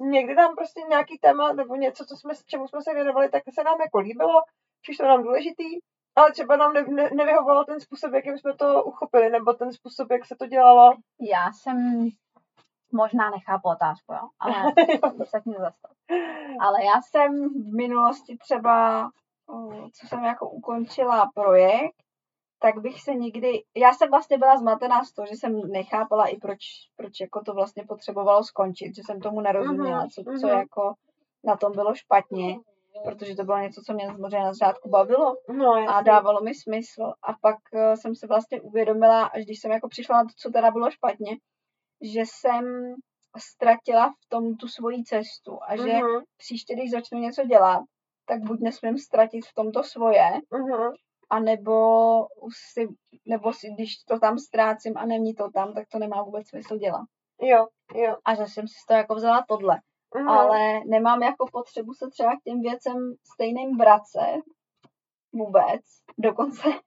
někdy nám prostě nějaký téma nebo něco, co jsme, čemu jsme se věnovali, tak se nám jako líbilo, přišlo nám důležitý, ale třeba nám ne, ne, nevyhovoval ten způsob, jakým jsme to uchopili, nebo ten způsob, jak se to dělalo. Já jsem možná nechápu otázku, jo, ale se. Ale já jsem v minulosti třeba, co jsem jako ukončila projekt, tak bych se nikdy, já jsem vlastně byla zmatená z toho, že jsem nechápala i proč, proč jako to vlastně potřebovalo skončit, že jsem tomu nerozuměla, Mhm, co, mhm. co jako na tom bylo špatně, protože to bylo něco, co mě samozřejmě na začátku bavilo No, a dávalo mi smysl. A pak uh, jsem se vlastně uvědomila, až když jsem jako přišla na to, co teda bylo špatně, že jsem ztratila v tom tu svoji cestu a že Mhm, příště, když začnu něco dělat, tak buď nesmím ztratit v tomto svoje, mhm. anebo si, nebo si, když to tam ztrácím a není to tam, tak to nemá vůbec smysl dělat. Jo, jo. A že jsem si to jako vzala tohle. Mhm. Ale nemám jako potřebu se třeba k těm věcem stejným vracet vůbec. Dokonce,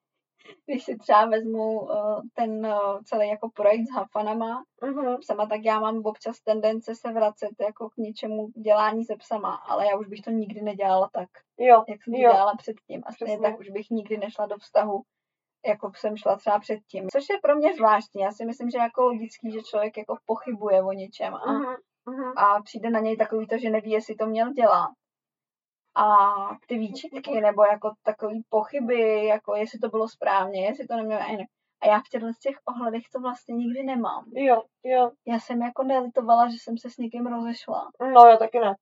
když si třeba vezmu uh, ten uh, celý jako projekt s Hafanama, Mhm. psama, tak já mám občas tendence se vracet jako k něčemu dělání se psama, ale já už bych to nikdy nedělala tak, Jo, jak jsem to jo. dělala předtím. A stejně tak už bych nikdy nešla do vztahu, jako jsem šla třeba předtím. Což je pro mě zvláštní. Já si myslím, že jako logický, že člověk jako pochybuje o něčem a, Mhm, mhm. a přijde na něj takový to, že neví, jestli to měl dělat. A ty výčitky, nebo jako takový pochyby, jako jestli to bylo správně, jestli to nemělo jinak. A já v těchto těch ohledech to vlastně nikdy nemám. Jo, jo. Já jsem jako nelitovala, že jsem se s někým rozešla. No, já taky ne.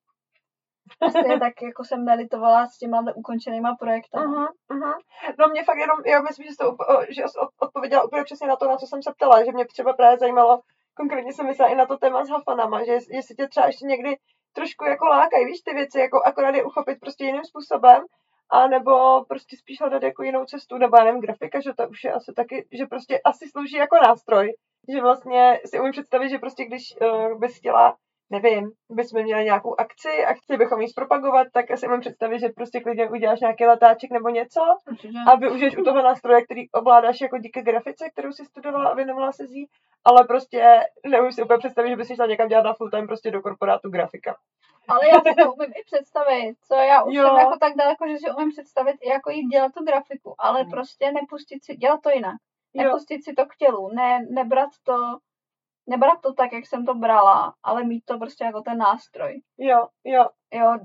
Stejně tak jako jsem nelitovala s těma ukončenýma projekty. Uh-huh, uh-huh. No mě fakt jenom, já myslím, že jsi, to, že odpověděla úplně přesně na to, na co jsem se ptala, že mě třeba právě zajímalo, konkrétně jsem myslela i na to téma s hafanama, že jestli tě třeba ještě někdy trošku jako lákají, víš, ty věci, jako akorát je uchopit prostě jiným způsobem, a nebo prostě spíš hledat jako jinou cestu, nebo já nevím, grafika, že to už je asi taky, že prostě asi slouží jako nástroj, že vlastně si umím představit, že prostě když uh, bys chtěla nevím, bychom měli nějakou akci a chtěli bychom ji zpropagovat, tak asi mám představit, že prostě klidně uděláš nějaký letáček nebo něco a využiješ u toho nástroje, který ovládáš jako díky grafice, kterou si studovala a věnovala se zí, ale prostě neumím si úplně představit, že bys šla někam dělat na full time prostě do korporátu grafika. Ale já si to umím i představit, co já už jo. jsem jako tak daleko, že si umím představit i jako jít dělat tu grafiku, ale hmm. prostě nepustit si, dělat to jinak. Nepustit jo. si to k tělu, ne, nebrat to nebrat to tak, jak jsem to brala, ale mít to prostě jako ten nástroj. Jo, jo. Jo,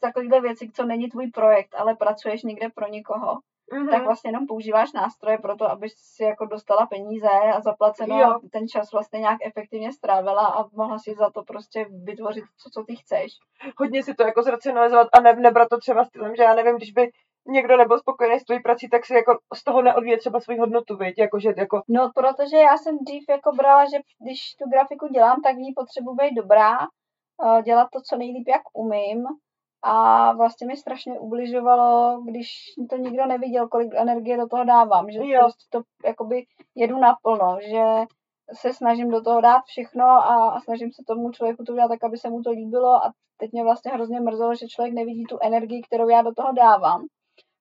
takovéhle věci, co není tvůj projekt, ale pracuješ někde pro někoho, mm-hmm. tak vlastně jenom používáš nástroje pro to, abys si jako dostala peníze a zaplaceno jo. ten čas vlastně nějak efektivně strávila a mohla si za to prostě vytvořit to, co ty chceš. Hodně si to jako zracionalizovat a ne, nebrat to třeba stylem, že já nevím, když by někdo nebyl spokojený s tvojí prací, tak si jako z toho neodvíje třeba svou hodnotu, viď? Jako, že, jako... No, protože já jsem dřív jako brala, že když tu grafiku dělám, tak v ní potřebuji být dobrá, eh, dělat to co nejlíp, jak umím. A vlastně mi strašně ubližovalo, když to nikdo neviděl, kolik energie do toho dávám, že jo. prostě to jakoby jedu naplno, že se snažím do toho dát všechno a, a snažím se tomu člověku to dělat tak, aby se mu to líbilo a teď mě vlastně hrozně mrzelo, že člověk nevidí tu energii, kterou já do toho dávám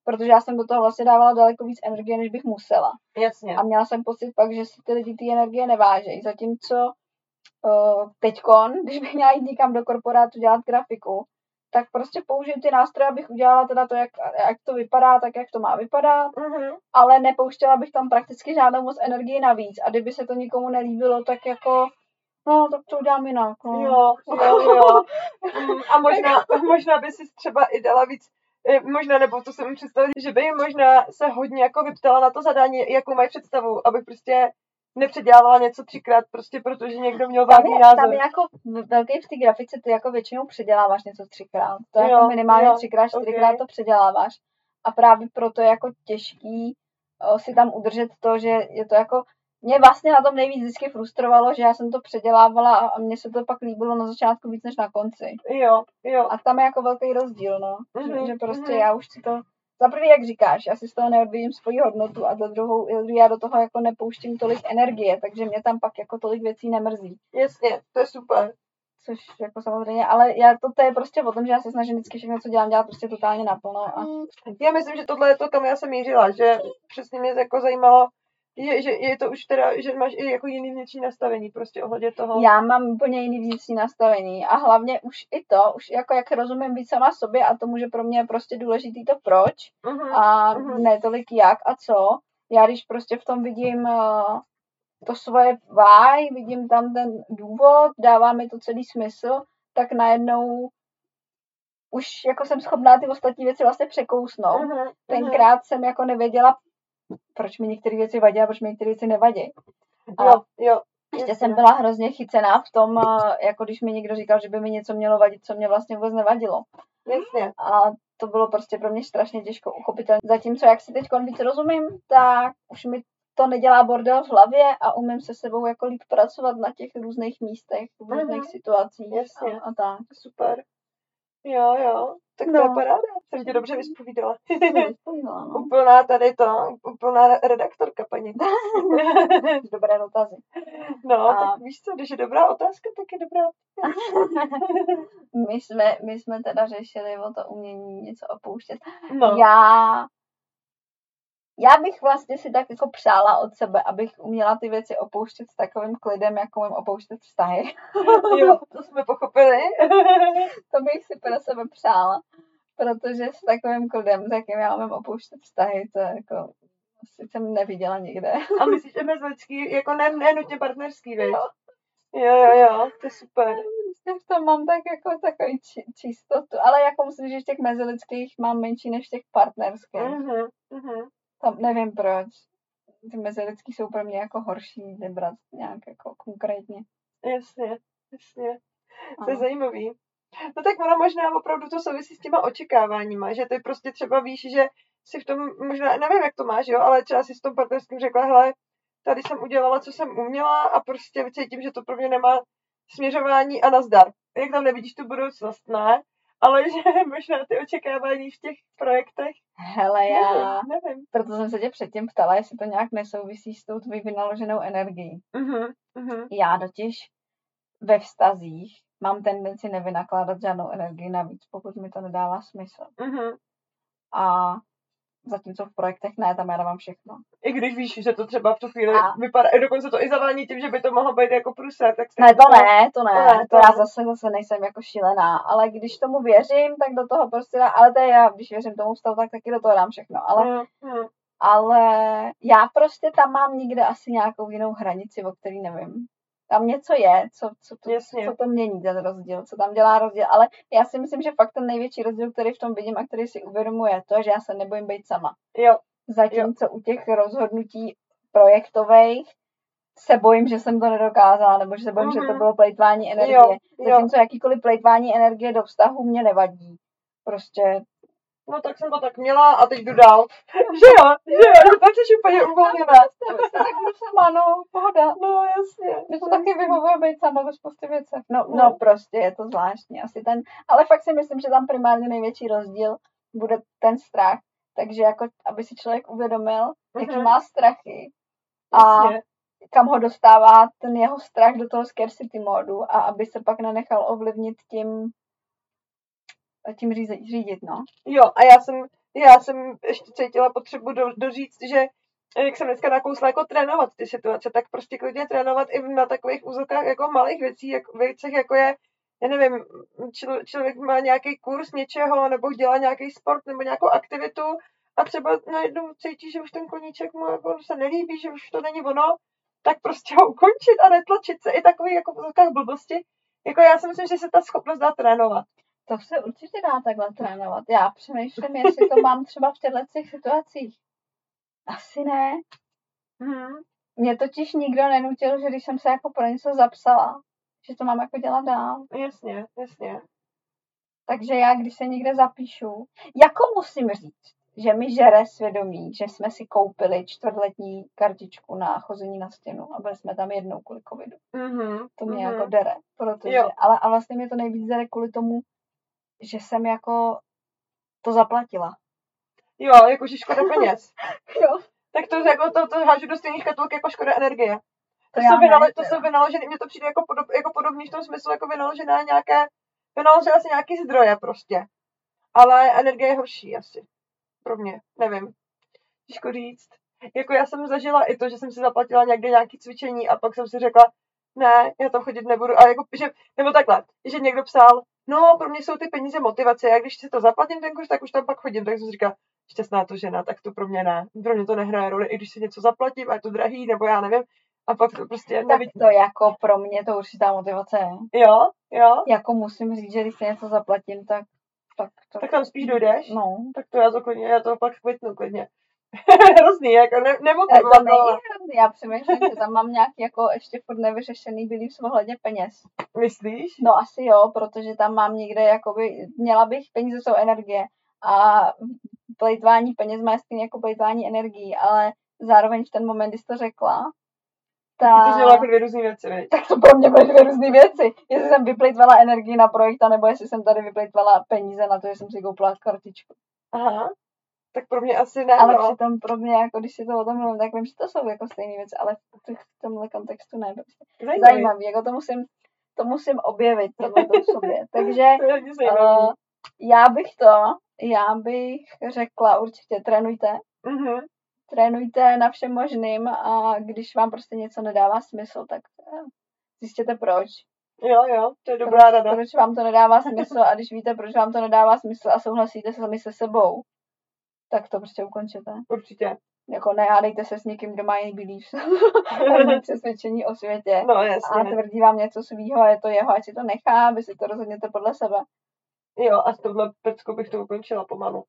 protože já jsem do toho vlastně dávala daleko víc energie, než bych musela. Jasně. A měla jsem pocit pak, že si ty lidi ty energie nevážejí. Zatímco uh, teďkon, když bych měla jít někam do korporátu dělat grafiku, tak prostě použiju ty nástroje, abych udělala teda to, jak, jak to vypadá, tak jak to má vypadat, mm-hmm. ale nepouštěla bych tam prakticky žádnou moc energii navíc. A kdyby se to nikomu nelíbilo, tak jako No, tak to udělám jinak. No. Jo, jo, jo. Mm, a možná, možná by si třeba i dala víc možná, nebo to jsem představit, že by možná se hodně jako vyptala na to zadání, jakou mají představu, abych prostě nepředělávala něco třikrát, prostě protože někdo měl vágní názor. Tam je jako velký v té grafice, ty jako většinou předěláváš něco třikrát. To je jo, jako minimálně jo, třikrát, čtyřikrát okay. to předěláváš. A právě proto je jako těžký o, si tam udržet to, že je to jako mě vlastně na tom nejvíc vždycky frustrovalo, že já jsem to předělávala a mně se to pak líbilo na začátku víc než na konci. Jo, jo. A tam je jako velký rozdíl, no. Mm-hmm, že, že prostě mm-hmm. já už si to, za prvý, jak říkáš, já si z toho neodvíjím svoji hodnotu a za druhou, já do toho jako nepouštím tolik energie, takže mě tam pak jako tolik věcí nemrzí. Jasně, to je super. Což jako samozřejmě, ale já to, to je prostě o tom, že já se snažím vždycky všechno, co dělám, dělat prostě totálně naplno. A... Já myslím, že tohle je to, kam já jsem mířila, že přesně mě jako zajímalo, je, že je to už teda, že máš i jako jiný vnitřní nastavení prostě ohledně toho. Já mám úplně jiný vnitřní nastavení a hlavně už i to, už jako jak rozumím víc sama sobě a tomu, že pro mě je prostě důležitý to proč uh-huh, a uh-huh. ne tolik jak a co. Já když prostě v tom vidím uh, to svoje why, vidím tam ten důvod, dává mi to celý smysl, tak najednou už jako jsem schopná ty ostatní věci vlastně překousnout. Uh-huh, Tenkrát uh-huh. jsem jako nevěděla, proč mi některé věci vadí a proč mi některé věci nevadí. A jo, jo. Ještě jsem byla hrozně chycená v tom, jako když mi někdo říkal, že by mi něco mělo vadit, co mě vlastně vůbec nevadilo. Jasně. A to bylo prostě pro mě strašně těžko uchopitelné. Zatímco, jak si teď víc rozumím, tak už mi to nedělá bordel v hlavě a umím se sebou jako líp pracovat na těch různých místech, v různých uh-huh. situacích Jasně. A, a tak. Super. Jo, jo. Tak no. to je paráda. Jsem tě dobře vyspovídala. no. úplná tady to, úplná redaktorka, paní. Dobré dotazy. No, a... tak víš co, když je dobrá otázka, tak je dobrá my, jsme, my jsme teda řešili o to umění něco opouštět. No. Já já bych vlastně si tak jako přála od sebe, abych uměla ty věci opouštět s takovým klidem, jako mám opouštět vztahy. jo, to jsme pochopili. to bych si pro sebe přála, protože s takovým klidem, s jakým já mám opouštět vztahy, to jako asi jsem neviděla nikde. A myslíš, že mezi lidský, jako ne, ne nutně partnerský, víš? Jo. jo, jo, jo, to je super. Prostě v tom mám tak jako takový či, čistotu, ale jako myslím, že těch mezilidských mám menší než těch partnerských. Uh-huh, uh-huh. Tam nevím proč. Ty mezilidský jsou pro mě jako horší vybrat nějak jako konkrétně. Jasně, jasně. To je zajímavý. No tak ono možná opravdu to souvisí s těma očekáváníma, že ty prostě třeba víš, že si v tom, možná, nevím, jak to máš, jo, ale třeba si s tom partnerským řekla, hele, tady jsem udělala, co jsem uměla a prostě cítím, že to pro mě nemá směřování a nazdar. Jak tam nevidíš tu budoucnost, ne? Ale že možná ty očekávání v těch projektech. Hele, já, Nevím, nevím. proto jsem se tě předtím ptala, jestli to nějak nesouvisí s tou tvojí vynaloženou energií. Uh-huh, uh-huh. Já totiž ve vztazích mám tendenci nevynakládat žádnou energii navíc, pokud mi to nedává smysl. Uh-huh. A zatímco v projektech ne, tam já dávám všechno. I když víš, že to třeba v tu chvíli A- vypadá, i dokonce to i zavání tím, že by to mohlo být jako průser, tak si Ne, to ne, to ne, To ne, to, to já zase, zase nejsem jako šílená, ale když tomu věřím, tak do toho prostě ale to je já, když věřím tomu stavu, tak taky do toho dám všechno, ale, Mm, mm. ale já prostě tam mám někde asi nějakou jinou hranici, o který nevím. Tam něco je, co, co, to, Jasně. co to mění, ten rozdíl, co tam dělá rozdíl, ale já si myslím, že fakt ten největší rozdíl, který v tom vidím a který si uvědomuji, je to, že já se nebojím být sama. Jo, Zatímco u těch rozhodnutí projektových se bojím, že jsem to nedokázala, nebo že se bojím, že to Mhm. bylo plejtvání energie. Jo, jo. Zatímco jakýkoliv plejtvání energie do vztahu mě nevadí. Prostě no tak jsem to tak měla a teď jdu dál. že jo, že jo, že tak jsi úplně uvolněná. tak budu sama, no, pohoda. No jasně. Mě to taky vyhovuje být sama ve spoustě věcech. No, No. no, prostě je to zvláštní. Asi ten, ale fakt si myslím, že tam primárně největší rozdíl bude ten strach. Takže jako, aby si člověk uvědomil, jaký Mhm. má strachy a Jasně. kam ho dostává ten jeho strach do toho scarcity módu a aby se pak nenechal ovlivnit tím, tím řízit, řídit, no. Jo, a já jsem, já jsem ještě cítila potřebu do, doříct, že jak jsem dneska nakousla jako trénovat ty situace, tak prostě klidně trénovat i na takových úzokách jako malých věcí, jak, věcech, jako je, já nevím, člo, člověk má nějaký kurz něčeho, nebo dělá nějaký sport, nebo nějakou aktivitu a třeba najednou cítí, že už ten koníček mu jako se nelíbí, že už to není ono, tak prostě ho ukončit a netlačit se i takový jako v úzokách blbosti. Jako já si myslím, že se ta schopnost dá trénovat. To se určitě dá takhle trénovat. Já přemýšlím, jestli to mám třeba v těchto těch situacích. Asi ne. Hmm. Mě totiž nikdo nenutil, že když jsem se jako pro něco zapsala, že to mám jako dělat dál. Jasně, jasně. Takže já, když se někde zapíšu, jako musím říct, že mi žere svědomí, že jsme si koupili čtvrtletní kartičku na chození na stěnu a byli jsme tam jednou kvůli covidu. Mhm, To mě mhm. jako dere, protože, Jo. ale a vlastně mě to nejvíc dere kvůli tomu, že jsem jako to zaplatila. Jo, jakože škoda peněz. Jo. tak to, jako, to, to hážu do stejných škatulek jako škoda energie. To, To jsou, vynalo, to jsou vynaložené, mně to přijde jako, podob, jako podobný v tom smyslu, jako vynaložená nějaké, vynaložená asi nějaký zdroje prostě. Ale energie je horší asi. Pro mě, nevím. Těžko říct. Jako já jsem zažila i to, že jsem si zaplatila někde nějaké cvičení a pak jsem si řekla, ne, já tam chodit nebudu. A jako, že, nebo takhle, že někdo psal, no, pro mě jsou ty peníze motivace, já když si to zaplatím ten kurz, tak už tam pak chodím. Tak jsem si říkala, šťastná to žena, tak to pro mě ne. Pro mě to nehraje roli, i když si něco zaplatím a je to drahý, nebo já nevím. A pak to prostě Tak nevidím. to jako pro mě to určitá motivace je. Jo, jo, Jako musím říct, že když si něco zaplatím, tak, tak, tak, tak tam spíš dojdeš. No, Tak to já to klidně, já to pak kvitnu klidně. Hrozný, jako ne, to nemotivovat, není hrozný. Já přemýšlím, že tam mám nějaký jako ještě furt nevyřešený beliefs ohledně peněz. myslíš? No asi jo, protože tam mám někde, jakoby, měla bych, peníze jsou energie a plejtvání peněz má stejně jako plejtvání energií, ale zároveň v ten moment, kdy jsi to řekla, Tak... To tak, dělá jako dvě různé věci, viď? tak to pro mě byly dvě různé věci. Jestli jsem vyplejtvala energii na projekt, nebo jestli jsem tady vyplejtvala peníze na to, že jsem si koupila kartičku. Aha. Tak pro mě asi ne, Ale no. přitom pro mě, jako když si to o tom mluvím, tak vím, že to jsou jako stejné věci, ale v tomhle kontextu ne. Prostě. Zajímavý. Zajímavý, jako to musím, to musím objevit tohle v sobě. Takže To uh, já bych to, já bych řekla určitě trénujte, Mhm. trénujte na všem možným a když vám prostě něco nedává smysl, tak eh, zjistěte proč. Jo, jo, to je dobrá rada. Proč vám to nedává smysl a když víte, proč vám to nedává smysl a souhlasíte se sami se sebou, tak to prostě ukončete. Určitě. Jako nehádejte se s někým, kdo má jiný beliefs. a přesvědčení o světě. No A jasně. tvrdí vám něco svýho a je to jeho, ať si to nechá, vy si to rozhodněte podle sebe. Jo, a s touhle peckou bych to ukončila pomalu.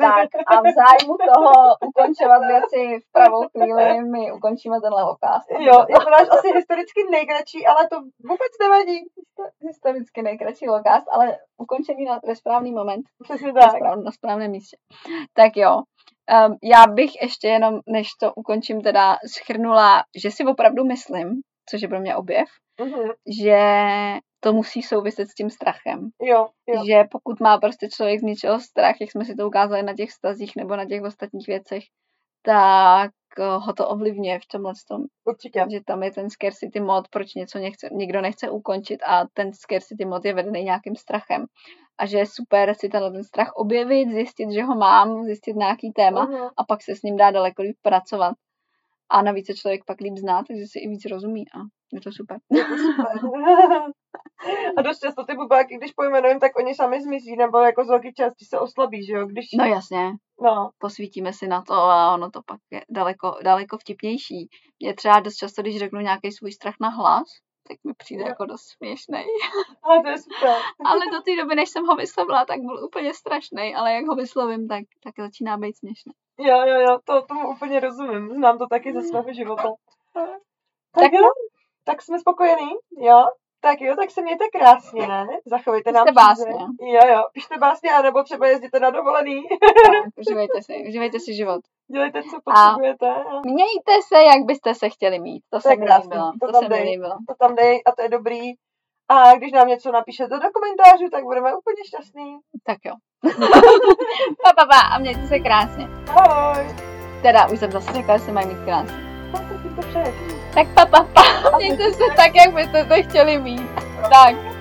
Tak a v zájmu toho ukončovat věci v pravou chvíli my ukončíme tenhle okaz. Jo, je to náš asi historicky nejkratší, ale to vůbec nevadí. Historicky nejkratší lokast, ale ukončený na, ve správný moment. Přesně Na, tak. správ, na správném místě. Tak jo. Um, já bych ještě jenom, než to ukončím, teda schrnula, že si opravdu myslím, což je pro mě objev, Mhm. že to musí souviset s tím strachem. Jo, jo. Že pokud má prostě člověk z něčeho strach, jak jsme si to ukázali na těch stazích nebo na těch ostatních věcech, tak eh, ho to ovlivňuje v tomhle tom, Určitě. že tam je ten scarcity mod, proč něco nechce, někdo nechce ukončit a ten scarcity mod je vedený nějakým strachem. A že je super si tenhle ten strach objevit, zjistit, že ho mám, zjistit nějaký téma Mhm. a pak se s ním dá daleko líp pracovat. A navíc se člověk pak líp zná, takže si i víc rozumí a je to super. A dost často ty bubáky, když pojmenujeme, tak oni sami zmizí, nebo jako z velké části se oslabí, že jo? Když, No jasně, no, posvítíme si na to a ono to pak je daleko, daleko vtipnější. Mě třeba dost často, když řeknu nějaký svůj strach na hlas, tak mi přijde jako dost směšný. ale to je super. Ale do té doby, než jsem ho vyslovila, tak byl úplně strašný, ale jak ho vyslovím, tak, tak začíná být směšný. Jo, jo, jo, to tomu úplně rozumím. Znám to taky ze svého života. Tak, Tak jo, tak jsme spokojení, jo? Tak jo, tak se mějte krásně, ne? Zachovejte nám básně. Jo, jo, pište básně, anebo třeba jezděte na dovolený. Tak, uživejte si, uživejte si život. Dělejte, co potřebujete. A Mějte se, jak byste se chtěli mít. To, se mi líbilo. to To, tam se mi dej. líbilo. to tam dej a to je dobrý. A když nám něco napíšete do komentářů, tak budeme úplně šťastní. Tak jo. pa, pa, pa, a mějte se krásně. Ahoj! Teda, už jsem zase řekla, že se mají mít krásně. Tak to si to. Tak pa, pa, pa. Mějte se tak, jak byste se chtěli mít. Tak.